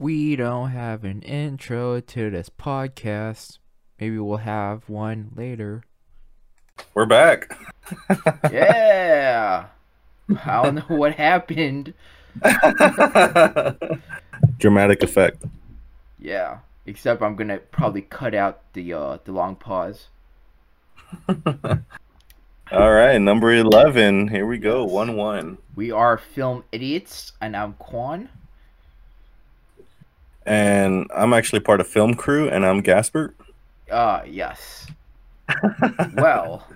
We don't have an intro to this podcast. Maybe we'll have one later. We're back. Yeah. I don't know what happened. Dramatic effect. Yeah. Except I'm gonna probably cut out the uh the long pause. All right, number 11. Here we go. 1 1. We are film idiots, and I'm Quan. And I'm actually part of Film Crew, and I'm Gaspert. Uh yes. Well,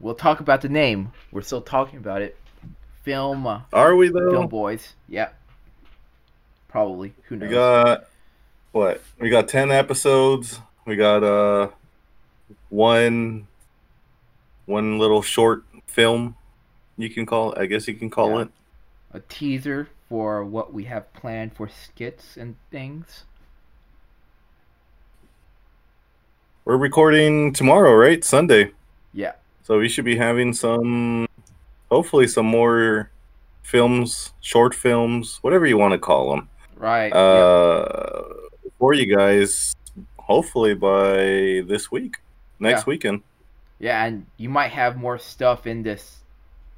we'll talk about the name. We're still talking about it. Film uh, Are we, though? Film Boys. Yeah. Probably. Who knows? We got what? We got 10 episodes. We got uh one one little short film you can call it. I guess you can call Yeah. it. a teaser for what we have planned for skits and things. We're recording tomorrow, right? Sunday. Yeah. So we should be having some hopefully some more films, short films, whatever you want to call them. Right. yeah. Uh for you guys hopefully by this week. Next Yeah. weekend. Yeah, and you might have more stuff in this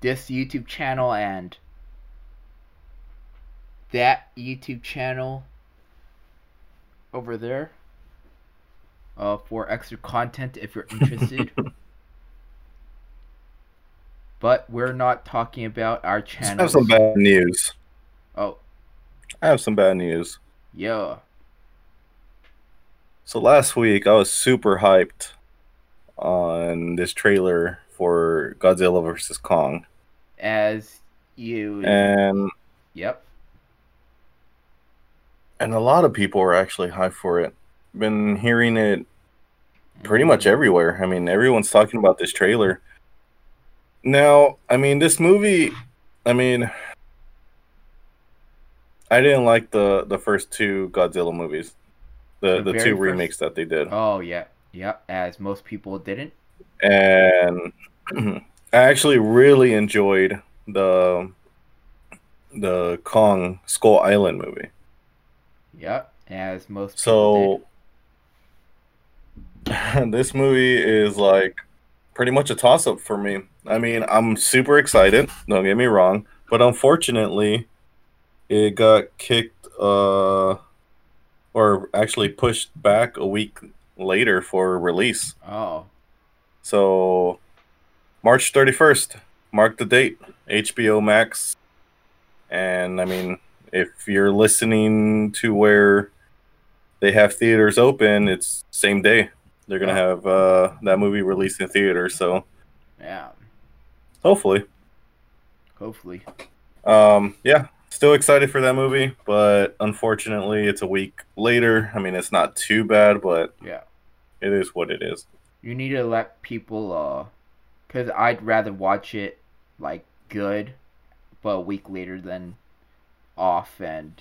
this YouTube channel and that YouTube channel over there. Uh, for extra content if you're interested. but we're not talking about our channel. I have some bad news. Oh, I have some bad news. yeah. So last week I was super hyped on this trailer for Godzilla vs Kong, As you. and yep. and a lot of people were actually hyped for it. Been hearing it pretty much everywhere. I mean, everyone's talking about this trailer. Now, I mean, this movie. I mean, I didn't like the the first two Godzilla movies, the The the, two first- remakes that they did. Oh, yeah. yeah. As most people didn't. and I actually really enjoyed the the Kong Skull Island movie. Yep. As most people So this movie is like pretty much a toss up for me. I mean, I'm super excited, don't get me wrong, but unfortunately it got kicked uh or actually pushed back a week later for release. Oh. So March 31st, mark the date. HBO Max. And I mean, if you're listening to where they have theaters open, it's same day. They're gonna have uh, that movie released in theaters. So Yeah. hopefully, Hopefully. um, yeah, still excited for that movie, but unfortunately, it's a week later. I mean, it's not too bad, but Yeah. it is what it is. You need to let people, uh, because I'd rather watch it, like, good, but a week later than off and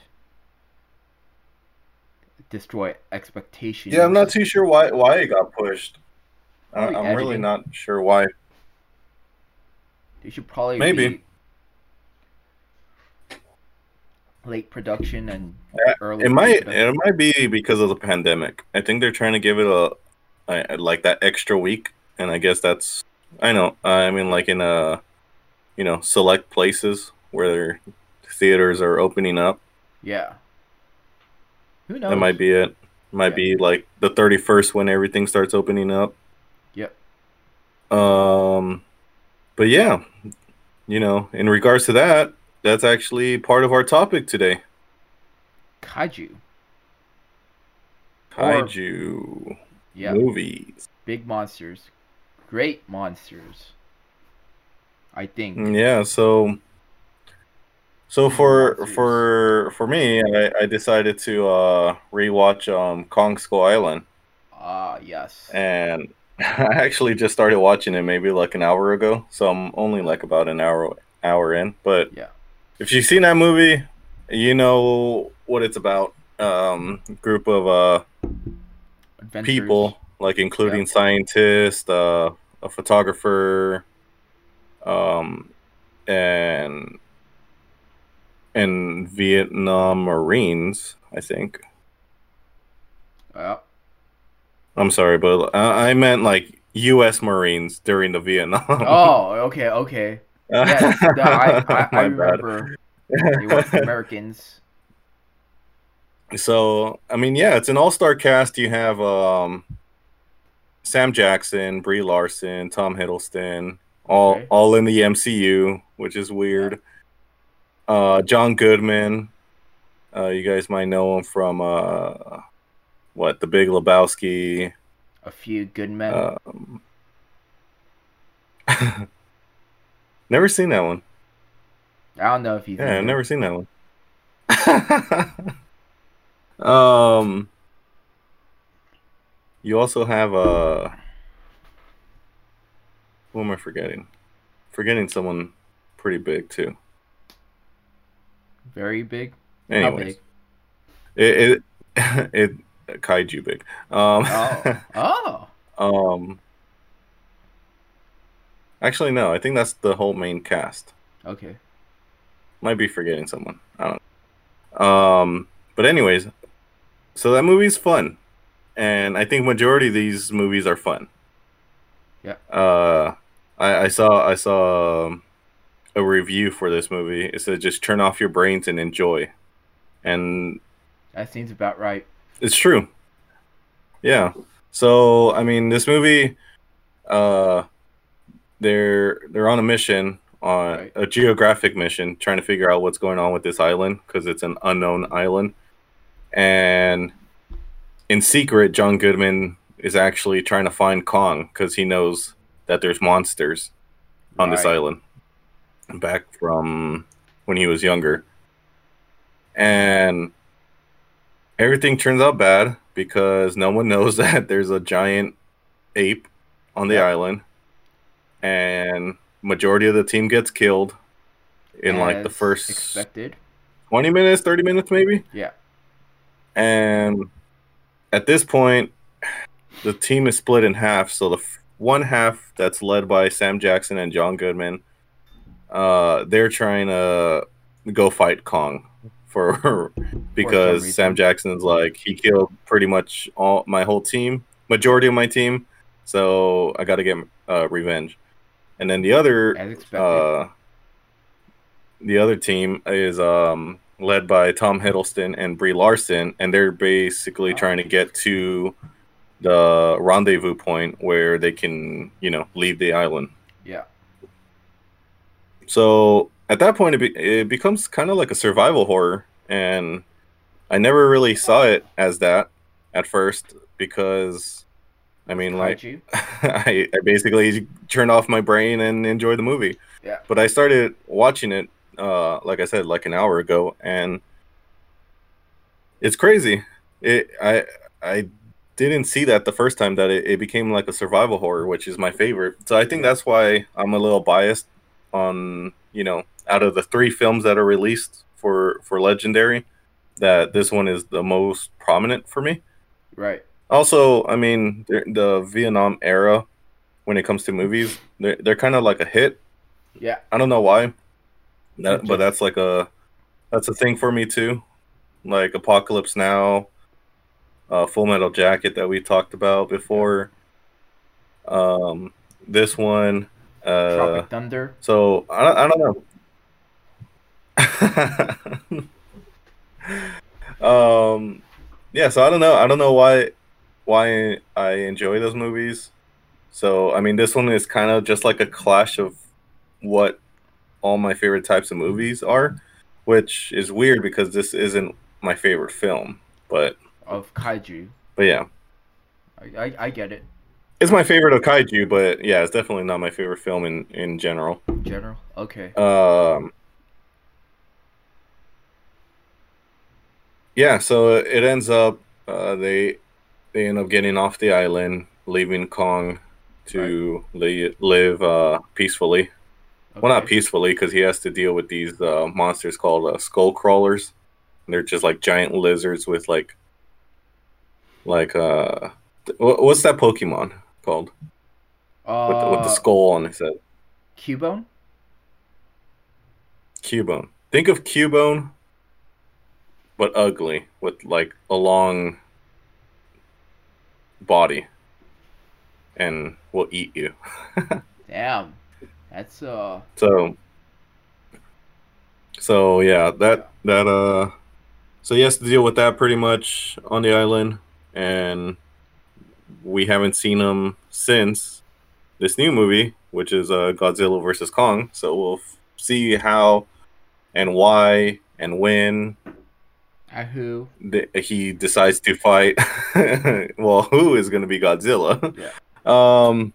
destroy expectations. Yeah, I'm not too sure why why it got pushed. I, I'm really editing. not sure why. They should probably Maybe. be late production and Yeah, early. It might production. it might be because of the pandemic. I think they're trying to give it a, a like that extra week, and I guess that's I know. I mean, like in a you know select places where theaters are opening up. Yeah. Who knows? That might be it. Might Yeah. be like the 31st when everything starts opening up. Yep. Um, but yeah, you know, in regards to that, that's actually part of our topic today. Kaiju. Or- Kaiju Yeah. movies. Big monsters. Great monsters. I think. Mm, Yeah, so so for Monsters. for for me, I, I decided to uh rewatch um Kong Skull Island, Ah, yes. and I actually just started watching it maybe like an hour ago, so I'm only like about an hour hour in. But Yeah. if you've seen that movie, you know what it's about. Um, group of uh Adventures. people, like including scientists, uh, a photographer, um, and and Vietnam Marines, I think. Well, I'm sorry, but I, I meant like U.S. Marines during the Vietnam. oh, okay, okay. Yeah, no, I, I, I remember Americans. So I mean, yeah, it's an all-star cast. You have um, Sam Jackson, Brie Larson, Tom Hiddleston, all Okay. all in the MCU, which is weird. Uh, John Goodman, uh, you guys might know him from uh, what The Big Lebowski. A few good men. Um, never seen that one. I don't know if you. Yeah, I've never seen that one. um, you also have uh, who am I forgetting? Forgetting someone pretty big too. Very big. How Anyways, big? it it, it kaiju big. Um, Oh, oh, um, actually no, I think that's the whole main cast. okay. Might be forgetting someone. I don't know. Um, but anyways, so that movie's fun, and I think majority of these movies are fun. Yeah. Uh, I, I saw I saw um, a review for this movie. It said just turn off your brains and enjoy, and That seems about right. it's true. Yeah. So I mean, this movie, uh, they're they're on a mission on Right. a geographic mission, trying to figure out what's going on with this island because it's an unknown island, and in secret, John Goodman is actually trying to find Kong because he knows that there's monsters on this island back from when he was younger. And everything turns out bad because no one knows that there's a giant ape on the island and majority of the team gets killed in like the first expected. 20 minutes 30 minutes maybe Yeah. and at this point the team is split in half so the f- one half that's led by sam jackson and john goodman uh they're trying to go fight kong for because reason. sam jackson's like he killed pretty much all my whole team majority of my team so i gotta get uh revenge and then the other uh, the other team is um, led by Tom Hiddleston and Brie Larson, and they're basically Oh. trying to get to the rendezvous point where they can, you know, leave the island. yeah. So at that point, it, be- it becomes kind of like a survival horror, and I never really saw it as that at first because, I mean, like I, I basically turned off my brain and enjoyed the movie. Yeah. But I started watching it, uh, like I said, like an hour ago, and it's crazy. It I I didn't see that the first time that it, it became like a survival horror, which is my favorite. So I think that's why I'm a little biased on you know out of the three films that are released for for Legendary, that this one is the most prominent for me. Right. Also, I mean, the- the Vietnam era, when it comes to movies, they're, they're kind of like a hit. Yeah. I don't know why, that, but that's like a that's a thing for me too. Like Apocalypse Now, uh, Full Metal Jacket that we talked about before. Um, this one. Uh, Tropic Thunder. so I, don't- I don't know. um, yeah. So I don't know. I don't know why why I enjoy those movies. So I mean, this one is kind of just like a clash of what all my favorite types of movies are, which is weird because this isn't my favorite film. But of kaiju. but yeah, I, I, I get it. It's my favorite of kaiju. But yeah, it's definitely not my favorite film in in general. In general. Okay. Um, yeah, so it ends up uh, they they end up getting off the island, leaving Kong to li- live uh, peacefully. Well, not peacefully because he has to deal with these uh, monsters called uh, skull crawlers. They're just like giant lizards with like like uh what's that Pokemon called Uh, with the, with the skull on his head? Cubone. Cubone. think of Cubone, but ugly with like a long body, and will eat you. Damn, that's uh. So. So yeah, that that uh, so he has to deal with that pretty much on the island, and we haven't seen him since this new movie, which is uh, Godzilla versus Kong. So we'll f- see how and why and when uh, who th- he decides to fight. well, who is going to be Godzilla? Yeah. Um,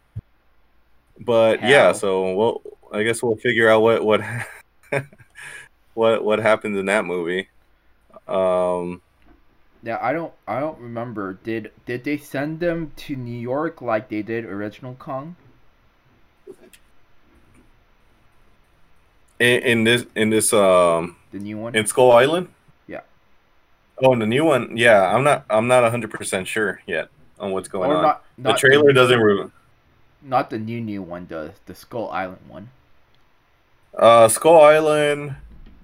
but yeah, How? so well, I guess we'll figure out what what what what happens in that movie. Um, Yeah, I don't I don't remember. Did did they send them to New York like they did original Kong? in, in this in this um The new one? in Skull Island. Yeah. Oh, the new one. Yeah, I'm not. I'm not 100 percent sure yet on what's going or on. not, the not trailer doesn't. Re- not the new new one, does the Skull Island one. uh, Skull Island.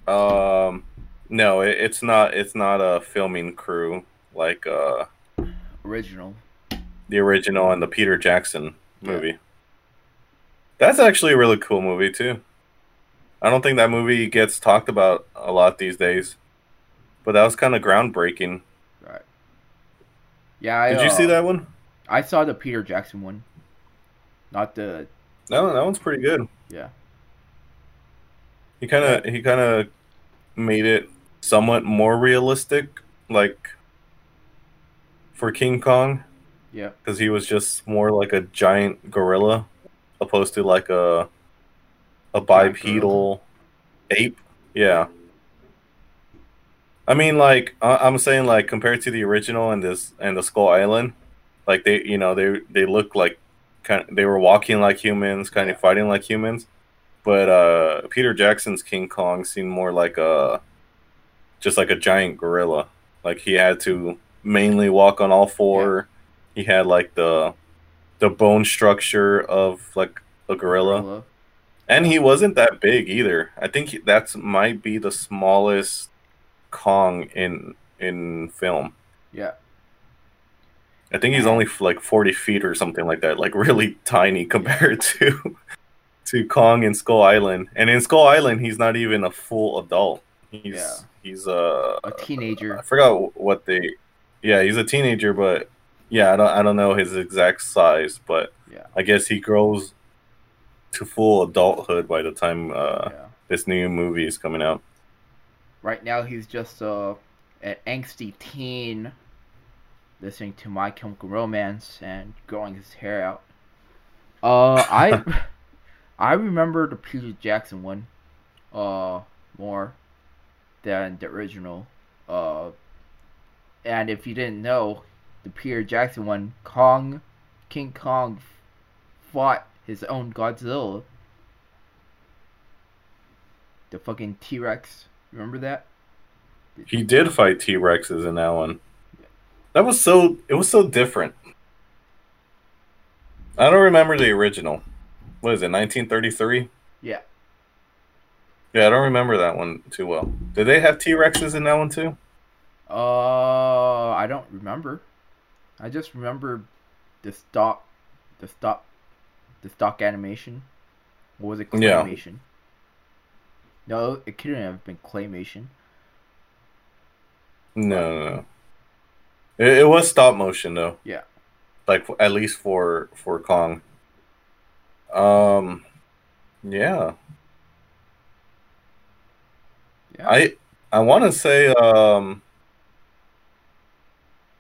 Um, no, it, it's not. It's not a filming crew like uh Original. the original and the Peter Jackson movie. That's actually a really cool movie too. I don't think that movie gets talked about a lot these days, but that was kind of groundbreaking. Right. Yeah, I, Did you see uh, that one? I saw the Peter Jackson one. Not the one, that one's pretty good. yeah. He kind of he kind of made it somewhat more realistic, like for King Kong, Yeah. because he was just more like a giant gorilla, opposed to like a a bipedal ape. Yeah. I mean, like I- I'm saying, like compared to the original and this and the Skull Island, like they, you know, they they look like kind. of, They were walking like humans, kind of fighting like humans. But uh Peter Jackson's King Kong seemed more like a just like a giant gorilla. Like he had to mainly walk on all four. He had like the the bone structure of like a gorilla. Gorilla. And he wasn't that big either. I think he- that's might be the smallest Kong in in film. Yeah. I think he's only like 40 feet or something like that, like really tiny compared to to Kong in Skull Island. And in Skull Island, he's not even a full adult. He's Yeah. he's uh A teenager. I forgot what they Yeah, he's a teenager, but yeah, I don't I don't know his exact size, but Yeah. I guess he grows to full adulthood by the time uh yeah. this new movie is coming out. Right now he's just uh, an angsty teen listening to My Chemical Romance and growing his hair out. Uh, I I remember the Peter Jackson one uh more than the original. Uh, and if you didn't know, the Peter Jackson one, Kong, King Kong fought his own Godzilla. The fucking T Rex. Remember that? He did fight T Rexes in that one. That was so it was so different. I don't remember the original. What is it, nineteen thirty three? Yeah. Yeah, I don't remember that one too well. Did they have T Rexes in that one too? Uh, I don't remember. I just remember the stock, the stock, the stock animation. Or was it Yeah. claymation? No, it couldn't have been claymation. No, no, no. It, it was stop motion though. Yeah. Like at least for for Kong. Um, yeah. Yeah. I I want to say um,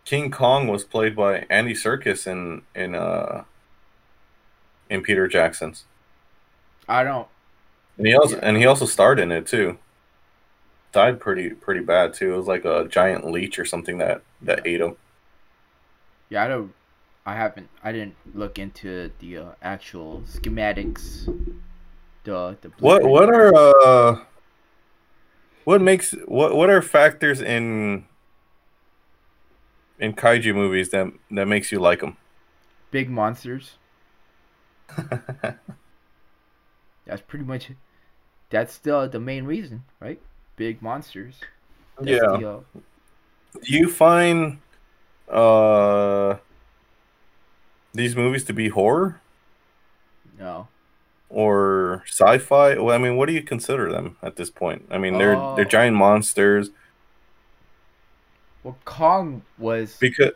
King Kong was played by Andy Serkis in in uh in Peter Jackson's, I don't. and he also Yeah. and he also starred in it too. Died pretty pretty bad too. It was like a giant leech or something that that ate him. Yeah, I don't. I haven't. I didn't look into the uh, actual schematics. The the. What what are uh what makes what what are factors in in kaiju movies that that makes you like them? big monsters? That's pretty much. That's the the main reason, right? big monsters. That's Yeah. the, uh, Do you find uh these movies to be horror no. Or sci-fi? Well, I mean, what do you consider them at this point? I mean, they're Uh, they're giant monsters Well, Kong was. because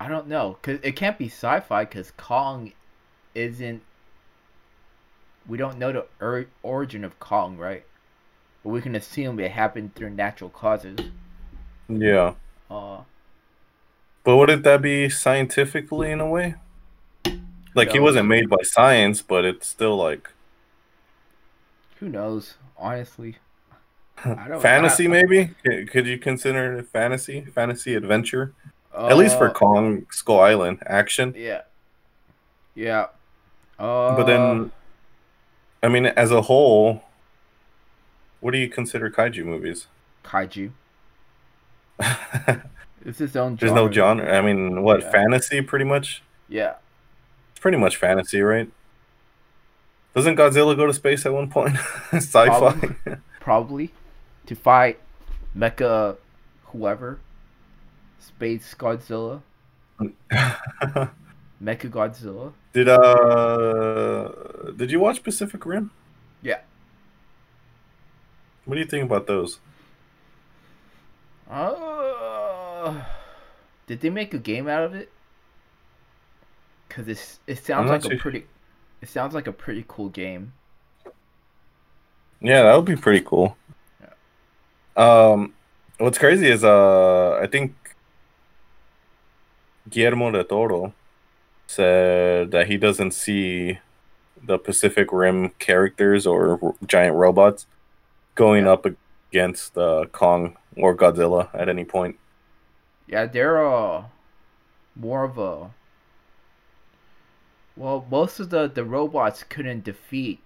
I don't know, cause it can't be sci-fi, cause Kong isn't. We don't know the or- origin of Kong, right? But we can assume it happened through natural causes. yeah. Uh, But wouldn't that be scientifically in a way? Like he No. wasn't made by science, but it's still like who knows? Honestly, I don't. fantasy. I- maybe could you consider it fantasy, fantasy adventure? At least for uh, Kong Skull Island action. Yeah. Yeah. Uh, But then, I mean, as a whole, what do you consider kaiju movies? kaiju. It's its own. There's no genre. I mean, what Yeah. fantasy? Pretty much. Yeah. Pretty much fantasy, right? Doesn't Godzilla go to space at one point? Sci-fi. Probably. Probably to fight Mecha, whoever. Space Godzilla, Mecha Godzilla. did uh did you watch Pacific Rim? Yeah. What do you think about those? Uh, did they make a game out of it? Cause it's it sounds like a pretty, it sounds like a pretty cool game. Yeah, that would be pretty cool. Um, what's crazy is uh, I think Guillermo del Toro said that he doesn't see the Pacific Rim characters or r- giant robots going Yeah. up against uh, Kong or Godzilla at any point. Yeah, they're uh more of a well, most of the the robots couldn't defeat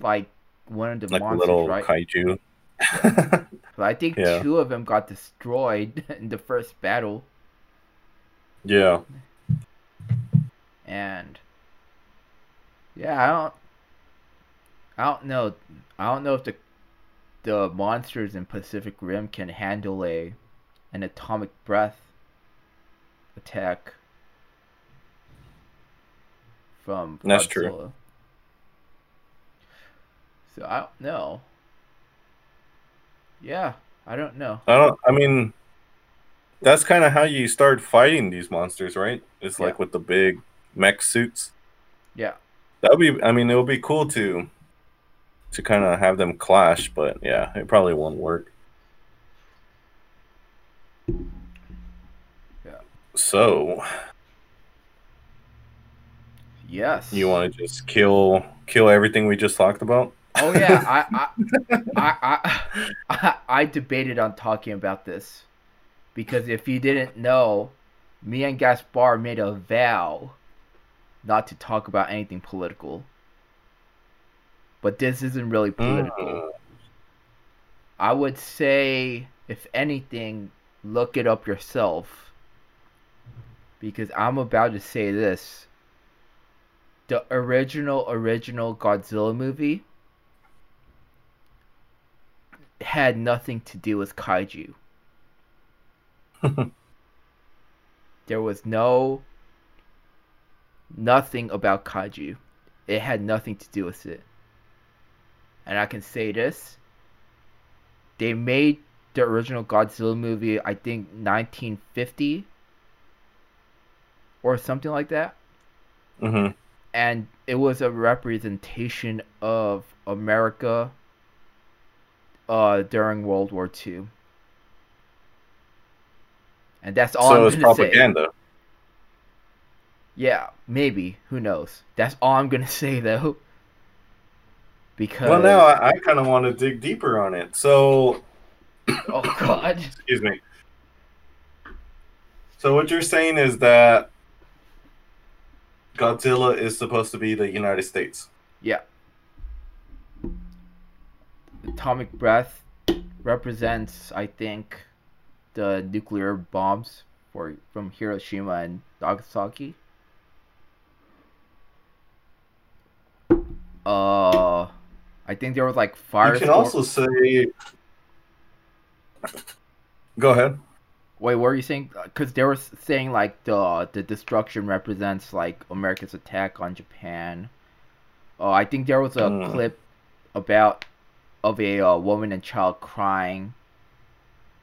like one of the Like monsters, little right? kaiju. But I think Yeah. two of them got destroyed in the first battle, yeah. and yeah, I don't, I don't know, I don't know if the the monsters in Pacific Rim can handle a an atomic breath attack from That's true. So I don't know. Yeah, I don't know. I don't. I mean, that's kind of how you start fighting these monsters, right? It's like Yeah. with the big mech suits. Yeah. That would be. I mean, it would be cool to to kind of have them clash, but yeah, it probably won't work. Yeah. So Yes. you want to just kill kill everything we just talked about? Oh yeah, I I, I I I I debated on talking about this because if you didn't know, me and Gaspar made a vow not to talk about anything political. But this isn't really political. Mm. I would say, if anything, look it up yourself. Because I'm about to say this. The original, original Godzilla movie had nothing to do with kaiju. there was no. Nothing about kaiju. It had nothing to do with it. And I can say this they made the original Godzilla movie, I think 1950 or something like that. Mhm. And it was a representation of America uh, during World War II. And that's all So I'm say. So it's propaganda. Yeah, maybe. Who knows? That's all I'm gonna say though. Because Well, now I, I kind of want to dig deeper on it. So oh god. Excuse me. So what you're saying is that Godzilla is supposed to be the United States. Yeah. Atomic breath represents, I think, the nuclear bombs for from Hiroshima and Nagasaki. Uh, I think there was like fire. You can also say. Go ahead. Wait, what were you saying? Because they were saying like the the destruction represents like America's attack on Japan. Oh, I think there was a Mm. clip about of a uh, woman and child crying.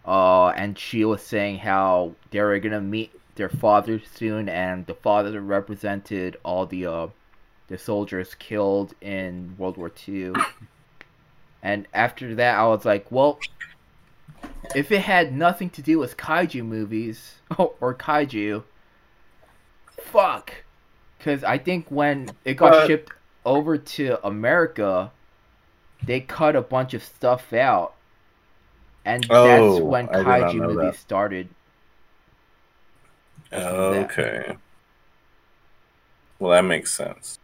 Uh, and she was saying how they were gonna meet their father soon, and the father represented all the uh, the soldiers killed in World War II. And after that, I was like, well, if it had nothing to do with kaiju movies or kaiju, fuck. Because I think when it got But- shipped over to America, they cut a bunch of stuff out. And that's Oh, when did not kaiju movies that. started. Okay. Well, that makes sense.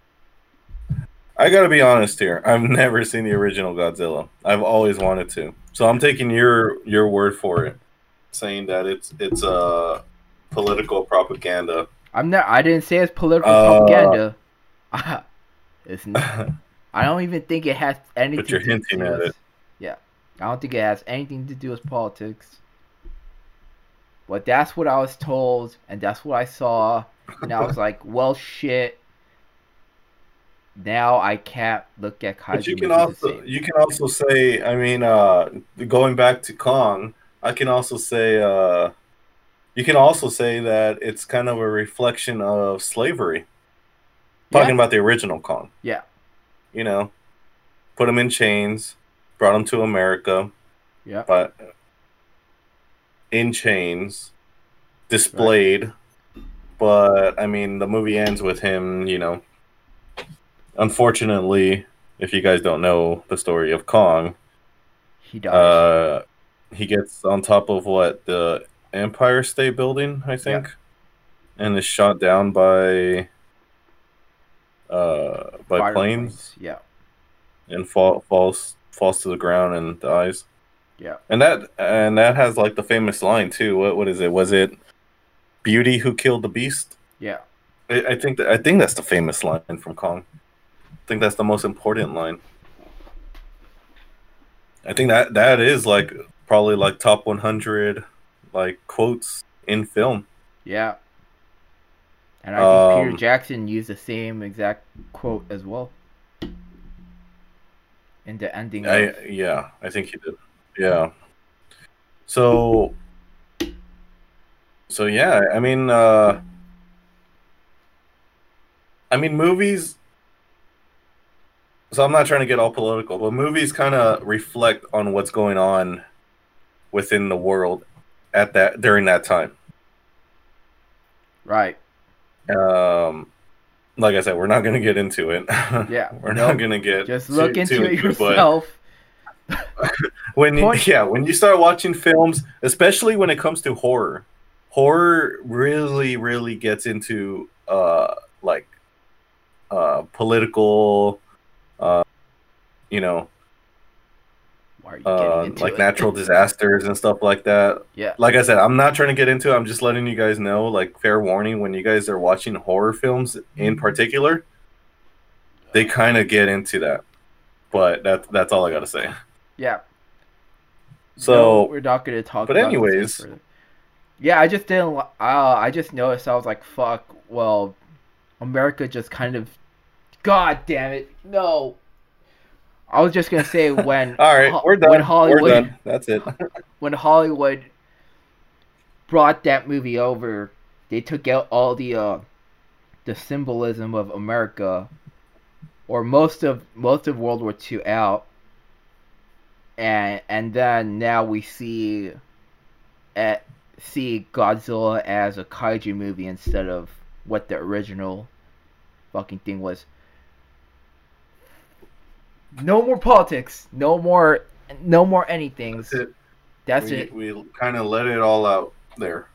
I gotta be honest here. I've never seen the original Godzilla. I've always wanted to. So I'm taking your your word for it, saying that it's it's uh, political propaganda. I'm not. I didn't say it's political Uh, propaganda. it's. Not, I don't even think it has anything. But you're to do hinting at with- it. Yeah, I don't think it has anything to do with politics. But that's what I was told, and that's what I saw, and I was like, "Well, shit." Now I can't look at kaiju But you can also you can also say, I mean, uh, going back to Kong, I can also say, uh, you can also say that it's kind of a reflection of slavery. Talking Yeah. about the original Kong. Yeah. You know, put him in chains, brought him to America, Yeah. but in chains, displayed. But I mean, the movie ends with him, you know. Unfortunately, if you guys don't know the story of Kong, He dies. uh, he gets on top of what the Empire State Building, I think, and is shot down by uh, by Fire planes Yeah. and fall, falls falls to the ground and dies. Yeah. And that and that has like the famous line too. What what is it? Was it Beauty who killed the beast? Yeah. I, I think that I think that's the famous line from Kong. I think that's the most important line. I think that that is like probably like top 100 like quotes in film. Yeah. And I think Um, Peter Jackson used the same exact quote as well. In the ending I of yeah, I think he did. Yeah. So so yeah, I mean uh I mean movies so I'm not trying to get all political, but movies kind of reflect on what's going on within the world at that during that time. right. Um like I said, we're not going to get into it. Yeah, we're no. not going to get Just look too into it yourself. when you, yeah when you start watching films especially when it comes to horror horror really really gets into uh like uh political you know Why are you uh, into like it? natural disasters and stuff like that Yeah. like i said i'm not trying to get into it i'm just letting you guys know like fair warning when you guys are watching horror films in particular they kind of get into that but that, that's all i gotta say Yeah. so No, we're not going to talk. but anyways- yeah, I just didn't. Uh, I just noticed. I was like, "Fuck." Well, America just kind of. God damn it! No. I was just gonna say when. All right, Ho- we're done. When Hollywood, We're done. That's it. when Hollywood brought that movie over, they took out all the uh, the symbolism of America, or most of most of World War II out, and and then now we see, at see Godzilla as a kaiju movie instead of what the original fucking thing was. No more politics. No more. No more anything. That's it. That's we, it. We kind of let it all out there.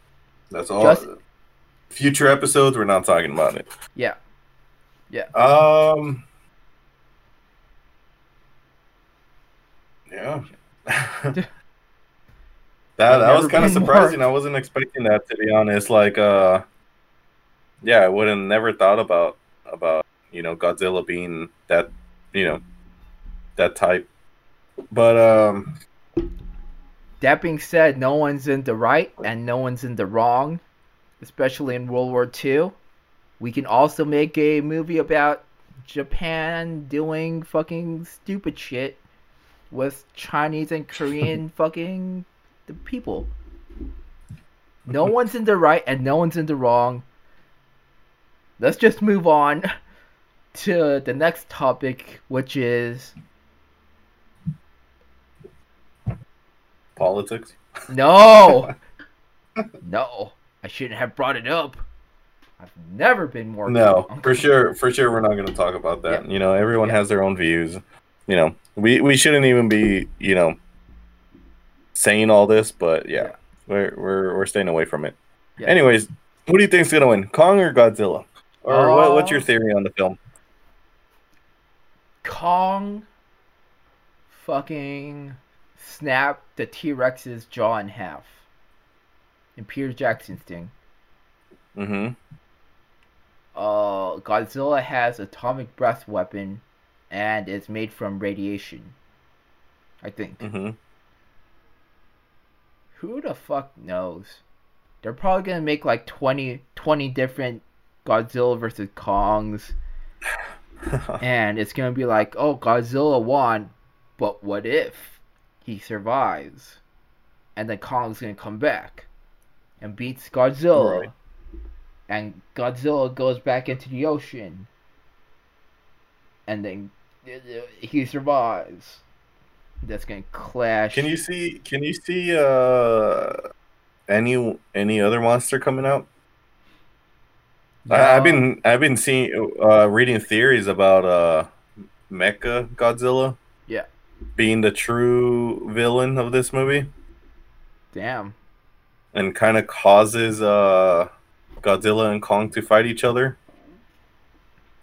That's all. Just- Future episodes, we're not talking about it. Yeah. Yeah. Um. Yeah. that that was kind of been more- surprising. I wasn't expecting that to be honest. Like, uh, yeah, I would have never thought about about you know Godzilla being that you know that type. But um, That being said, no one's in the right and no one's in the wrong, especially in World War II. We can also make a movie about Japan doing fucking stupid shit with Chinese and Korean fucking the people. No one's in the right and no one's in the wrong. Let's just move on to the next topic, which is politics. no, no. I shouldn't have brought it up. I've never been more No, for sure, for sure, we're not going to talk about that. You know, everyone Yeah. has their own views. You know, we we shouldn't even be, you know, saying all this, but yeah, Yeah. we're we're we're staying away from it. Yeah. Anyways, who do you think's gonna win, Kong or Godzilla? Or what, what's your Uh, theory on the film? Kong fucking snapped the T Rex's jaw in half. In Peter Jackson's thing. Mm-hmm. Uh, Godzilla has atomic breath weapon and is made from radiation. I think. Mm-hmm. Who the fuck knows? They're probably gonna make like 20, 20 different Godzilla versus Kongs, and it's gonna be like, oh, Godzilla won, but what if he survives? And then Kong's gonna come back and beats Godzilla. Right. And Godzilla goes back into the ocean. And then uh, he survives. That's gonna clash. Can you see? Can you see? Uh, any any other monster coming out? I, I've been I've been seeing uh reading theories about uh Mecha Godzilla. Being the true villain of this movie Damn. and kind of causes uh Godzilla and Kong to fight each other.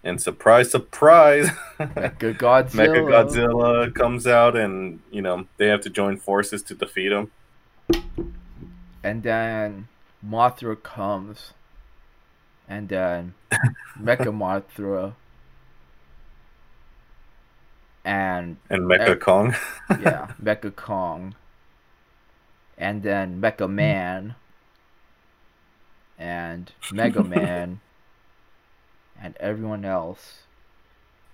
And surprise, surprise, Mecha Godzilla. Mecha Godzilla comes out, and you know they have to join forces to defeat him. And then Mothra comes. And then Mecha Mothra. And And Mecha. Kong. yeah, Mecha Kong. And then Mecha Man. And Mega Man. and everyone else.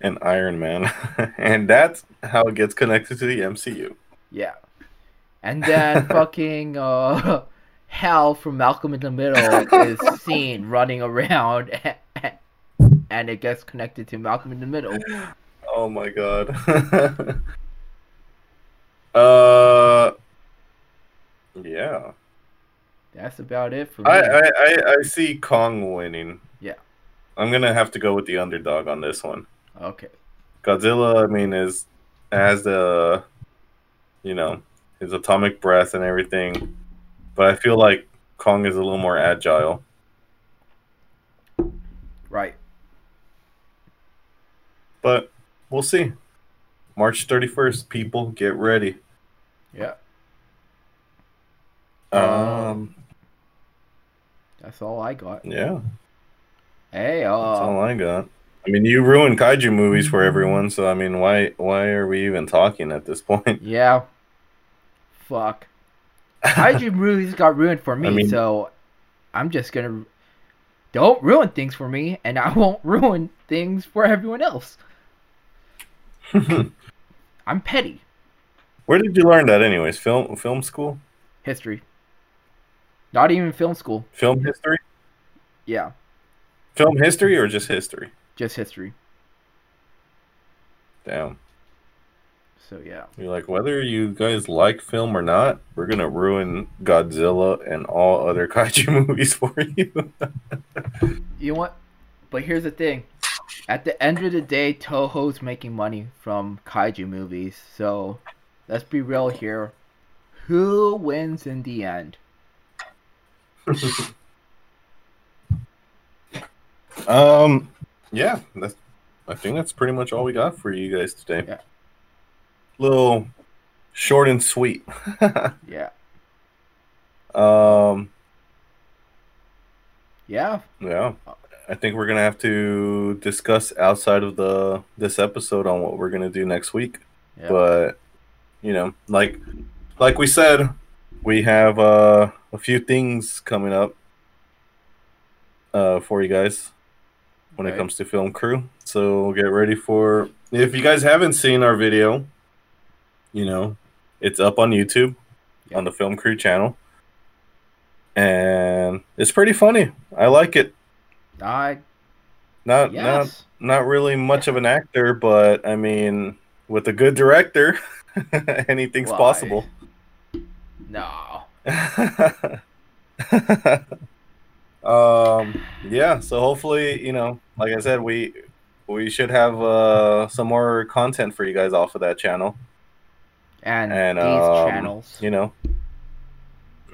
and Iron Man. and that's how it gets connected to the MCU. Yeah. And then fucking uh Hal from Malcolm in the Middle is seen running around and it gets connected to Malcolm in the Middle. Oh my god. uh yeah. That's about it for me. I, I, I, I see Kong winning. Yeah. I'm gonna have to go with the underdog on this one. Okay. Godzilla, I mean, is has the you know, his atomic breath and everything. But I feel like Kong is a little more agile. Right. But we'll see. March 31st, people get ready. Yeah. Um, That's all I got. yeah, Hey, that's uh all I got. I mean, you ruined kaiju movies for everyone, so I mean, why why are we even talking at this point? yeah. Fuck. Kaiju movies got ruined for me, I mean- so I'm just gonna don't ruin things for me, and I won't ruin things for everyone else. I'm petty. Where did you learn that, anyways? Film film school, History. Not even film school. film history, Yeah, film history, or just history? just history. Damn. So yeah. You're like, whether you guys like film or not, we're gonna ruin Godzilla and all other kaiju movies for you. You know what? But here's the thing. At the end of the day, Toho's making money from kaiju movies. So let's be real here. Who wins in the end? um, yeah, that's. I think that's pretty much all we got for you guys today. Yeah. Little short and sweet. Yeah. um, Yeah. yeah. I think we're gonna have to discuss outside of the this episode on what we're gonna do next week. Yeah. But you know, like like we said, we have uh, a few things coming up uh, for you guys when it comes to film crew. So get ready for if you guys haven't seen our video, you know, it's up on YouTube Yeah. on the Film Crew channel. And it's pretty funny. I like it. I Not not yes. not really much of an actor, but I mean, with a good director, anything's Why? possible. No. um, yeah. So hopefully, you know, like I said, we we should have uh, some more content for you guys off of that channel. And, And, these um, channels. You know,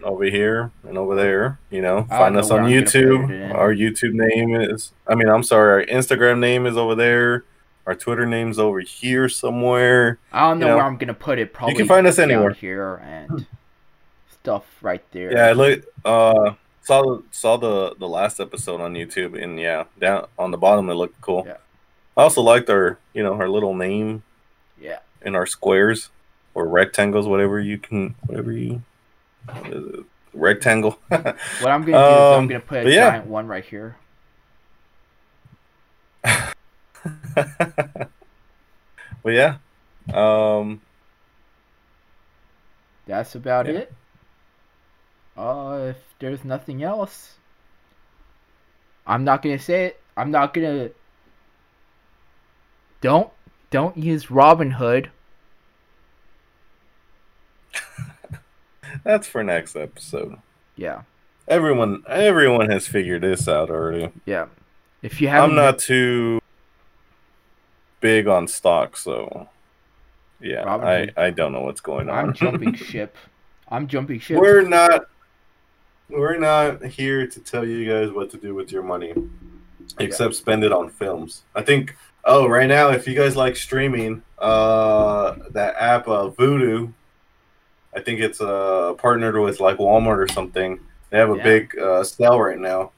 over here and over there. You know, I find us on where I'm gonna put it YouTube. Our YouTube name is. I mean, I'm sorry. Our Instagram name is over there. Our Twitter name's over here somewhere. I don't know, you know, where I'm gonna put it. Probably you can find us anywhere. here and stuff right there. Yeah, I look. Uh, saw saw the the last episode on YouTube, and yeah, down on the bottom it looked cool. Yeah. I also liked our you know our little name Yeah. and our squares or rectangles, whatever you can, whatever you what is it? Rectangle. What I'm gonna do is I'm Um, gonna put a yeah. giant one right here. well, yeah, um, That's about Yeah. it. Uh, if there's nothing else, I'm not gonna say it. I'm not gonna. Don't don't use Robinhood. that's for next episode. Yeah, Everyone, everyone has figured this out already. yeah. If you haven't, I'm not too big on stock, so yeah, Robin I I don't know what's going on. I'm jumping ship. I'm jumping ship. we're not we're not here to tell you guys what to do with your money, except spend it on films. I think. Oh, right now, if you guys like streaming, uh, that app uh, Vudu, I think it's uh partnered with like Walmart or something. They have a Yeah. big uh, sale right now.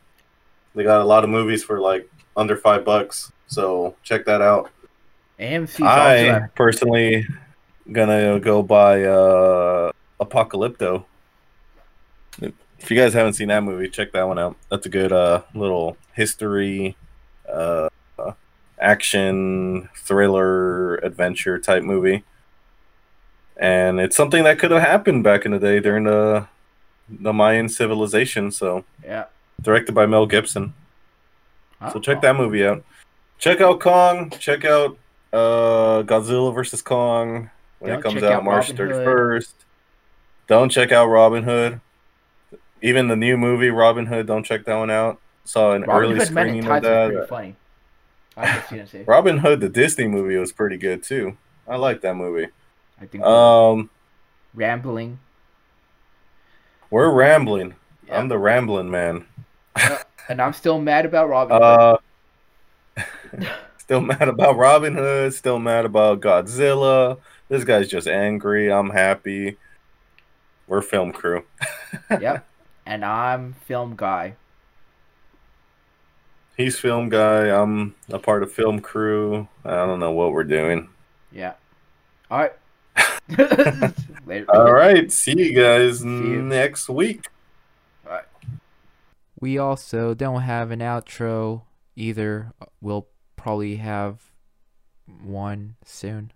They got a lot of movies for like under five bucks, so check that out. AMC's I personally gonna go buy uh Apocalypto. If you guys haven't seen that movie, check that one out. That's a good uh little history uh action thriller adventure type movie. And it's something that could have happened back in the day during the the Mayan civilization, so yeah. directed by Mel Gibson. So check that movie out. Check out Kong. Check out uh, Godzilla versus Kong when Don't it comes out, out March thirty first. Don't check out Robin Hood. Even the new movie Robin Hood. Don't check that one out. Saw an Robin early Hood screening of that. funny. I was gonna say. Robin Hood, the Disney movie, was pretty good too. I like that movie. I think Um, rambling. we're rambling. Yeah. I'm the rambling man. and I'm still mad about Robin Hood. Uh, still mad about Robin Hood. Still mad about Godzilla. This guy's just angry. I'm happy. We're film crew. yep. And I'm film guy. He's film guy. I'm a part of film crew. I don't know what we're doing. Yeah. All right. Later. All right. See you guys you. next week. All right. We also don't have an outro either. We'll probably have one soon.